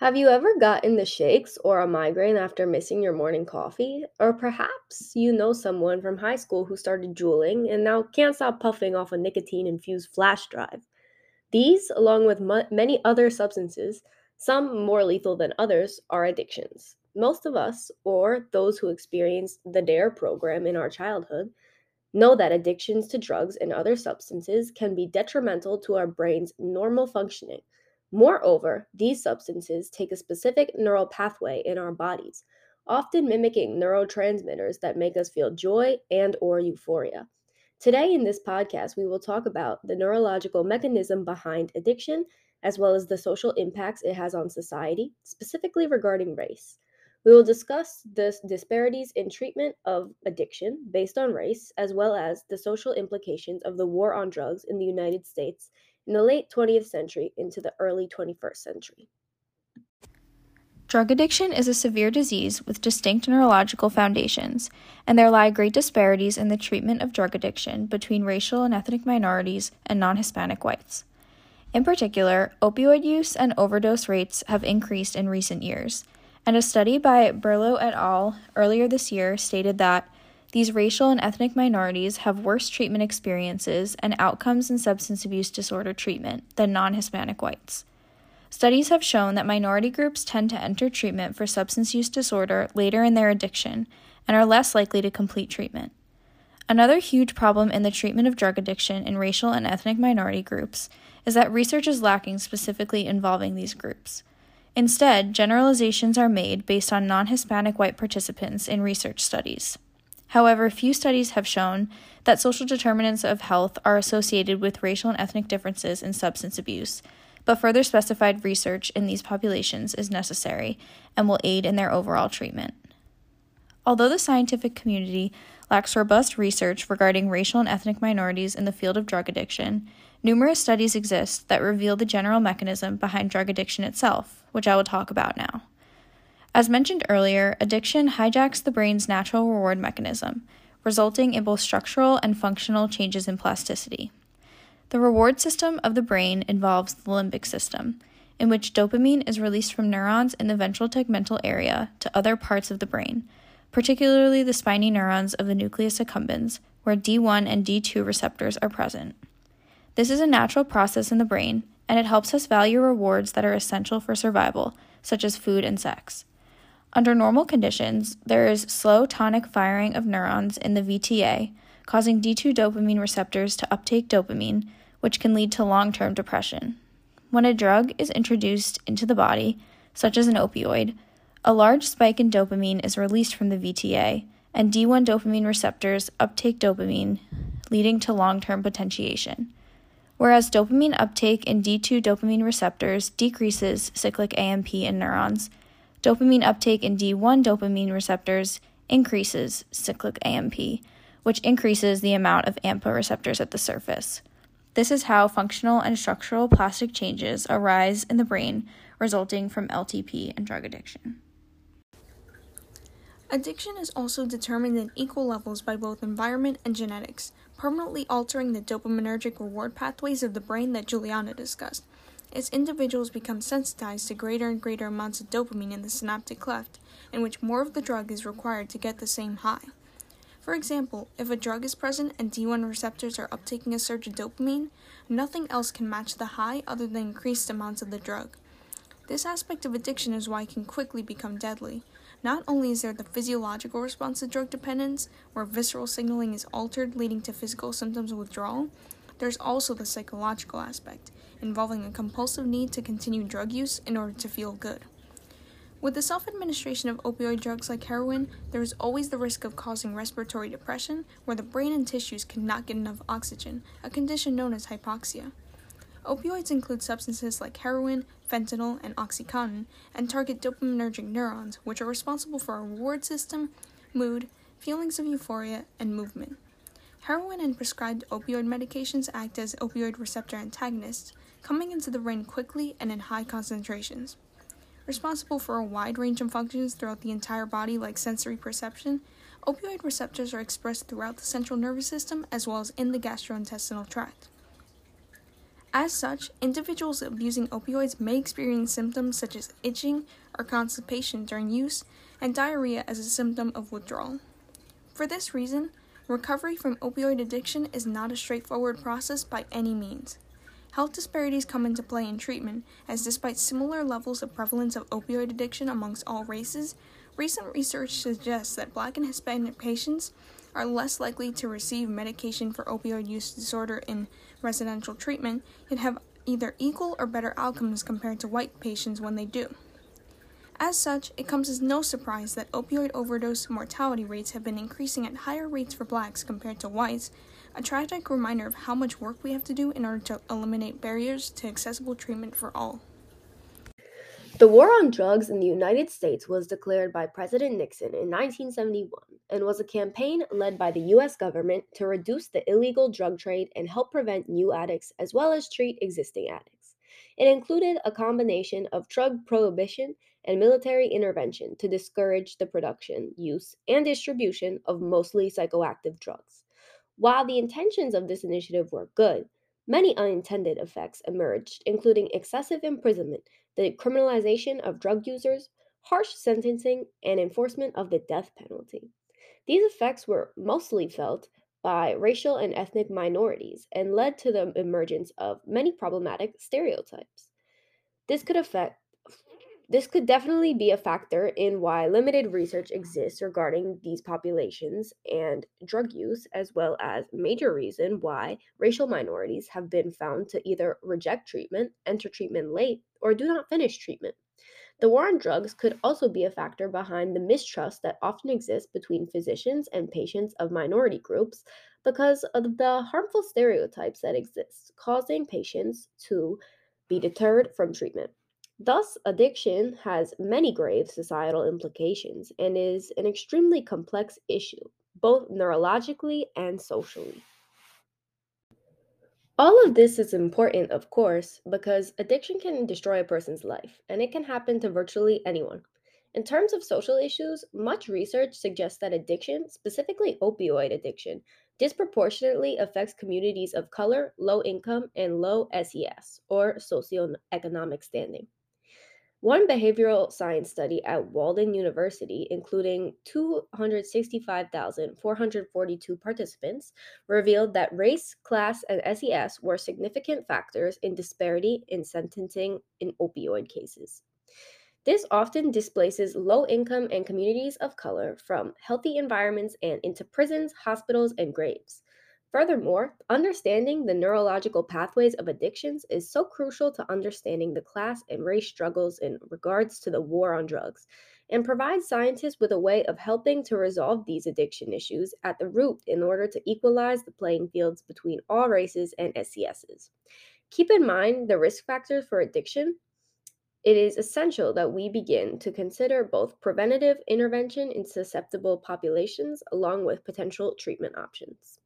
Have you ever gotten the shakes or a migraine after missing your morning coffee? Or perhaps you know someone from high school who started juuling and now can't stop puffing off a nicotine infused flash drive. These, along with many other substances, some more lethal than others, are addictions. Most of us, or those who experienced the DARE program in our childhood, know that addictions to drugs and other substances can be detrimental to our brain's normal functioning. Moreover, these substances take a specific neural pathway in our bodies, often mimicking neurotransmitters that make us feel joy and or euphoria. Today in this podcast, we will talk about the neurological mechanism behind addiction as well as the social impacts it has on society, specifically regarding race. We will discuss the disparities in treatment of addiction based on race, as well as the social implications of the war on drugs in the United States in the late 20th century into the early 21st century. Drug addiction is a severe disease with distinct neurological foundations, and there lie great disparities in the treatment of drug addiction between racial and ethnic minorities and non Hispanic whites. In particular, opioid use and overdose rates have increased in recent years, and a study by Berlo et al. earlier this year stated that these racial and ethnic minorities have worse treatment experiences and outcomes in substance abuse disorder treatment than non Hispanic whites. Studies have shown that minority groups tend to enter treatment for substance use disorder later in their addiction and are less likely to complete treatment. Another huge problem in the treatment of drug addiction in racial and ethnic minority groups is that research is lacking specifically involving these groups. Instead, generalizations are made based on non Hispanic white participants in research studies. However, few studies have shown that social determinants of health are associated with racial and ethnic differences in substance abuse, but further specified research in these populations is necessary and will aid in their overall treatment. Although the scientific community lacks robust research regarding racial and ethnic minorities in the field of drug addiction, numerous studies exist that reveal the general mechanism behind drug addiction itself, which I will talk about now. As mentioned earlier, addiction hijacks the brain's natural reward mechanism, resulting in both structural and functional changes in plasticity. The reward system of the brain involves the limbic system, in which dopamine is released from neurons in the ventral tegmental area to other parts of the brain, particularly the spiny neurons of the nucleus accumbens, where D1 and D2 receptors are present. This is a natural process in the brain, and it helps us value rewards that are essential for survival, such as food and sex. Under normal conditions, there is slow tonic firing of neurons in the VTA, causing D2 dopamine receptors to uptake dopamine, which can lead to long term depression. When a drug is introduced into the body, such as an opioid, a large spike in dopamine is released from the VTA, and D1 dopamine receptors uptake dopamine, leading to long term potentiation. Whereas dopamine uptake in D2 dopamine receptors decreases cyclic AMP in neurons, Dopamine uptake in D1 dopamine receptors increases cyclic AMP, which increases the amount of AMPA receptors at the surface. This is how functional and structural plastic changes arise in the brain resulting from LTP and drug addiction. Addiction is also determined in equal levels by both environment and genetics, permanently altering the dopaminergic reward pathways of the brain that Julianna discussed as individuals become sensitized to greater and greater amounts of dopamine in the synaptic cleft, in which more of the drug is required to get the same high. For example, if a drug is present and D1 receptors are uptaking a surge of dopamine, nothing else can match the high other than increased amounts of the drug. This aspect of addiction is why it can quickly become deadly. Not only is there the physiological response to drug dependence, where visceral signaling is altered, leading to physical symptoms of withdrawal, there's also the psychological aspect, involving a compulsive need to continue drug use in order to feel good. With the self administration of opioid drugs like heroin, there is always the risk of causing respiratory depression, where the brain and tissues cannot get enough oxygen, a condition known as hypoxia. Opioids include substances like heroin, fentanyl, and Oxycontin, and target dopaminergic neurons, which are responsible for our reward system, mood, feelings of euphoria, and movement. Heroin and prescribed opioid medications act as opioid receptor antagonists, coming into the brain quickly and in high concentrations. Responsible for a wide range of functions throughout the entire body, like sensory perception, opioid receptors are expressed throughout the central nervous system as well as in the gastrointestinal tract. As such, individuals abusing opioids may experience symptoms such as itching or constipation during use, and diarrhea as a symptom of withdrawal. For this reason, recovery from opioid addiction is not a straightforward process by any means. Health disparities come into play in treatment, as despite similar levels of prevalence of opioid addiction amongst all races, recent research suggests that Black and Hispanic patients are less likely to receive medication for opioid use disorder in residential treatment, yet have either equal or better outcomes compared to white patients when they do. As such, it comes as no surprise that opioid overdose mortality rates have been increasing at higher rates for blacks compared to whites, a tragic reminder of how much work we have to do in order to eliminate barriers to accessible treatment for all. The war on drugs in the United States was declared by President Nixon in 1971 and was a campaign led by the U.S. government to reduce the illegal drug trade and help prevent new addicts as well as treat existing addicts. It included a combination of drug prohibition and military intervention to discourage the production, use, and distribution of mostly psychoactive drugs. While the intentions of this initiative were good, many unintended effects emerged, including excessive imprisonment, the criminalization of drug users, harsh sentencing, and enforcement of the death penalty. These effects were mostly felt by racial and ethnic minorities and led to the emergence of many problematic stereotypes. This could affect this could definitely be a factor in why limited research exists regarding these populations and drug use, as well as major reason why racial minorities have been found to either reject treatment, enter treatment late, or do not finish treatment. The war on drugs could also be a factor behind the mistrust that often exists between physicians and patients of minority groups because of the harmful stereotypes that exist, causing patients to be deterred from treatment. Thus, addiction has many grave societal implications and is an extremely complex issue, both neurologically and socially. All of this is important, of course, because addiction can destroy a person's life, and it can happen to virtually anyone. In terms of social issues, much research suggests that addiction, specifically opioid addiction, disproportionately affects communities of color, low income, and low SES, or socioeconomic standing. One behavioral science study at Walden University, including 265,442 participants, revealed that race, class, and SES were significant factors in disparity in sentencing in opioid cases. This often displaces low income and communities of color from healthy environments and into prisons, hospitals, and graves. Furthermore, understanding the neurological pathways of addictions is so crucial to understanding the class and race struggles in regards to the war on drugs and provides scientists with a way of helping to resolve these addiction issues at the root in order to equalize the playing fields between all races and SESs. Keep in mind the risk factors for addiction. It is essential that we begin to consider both preventative intervention in susceptible populations along with potential treatment options.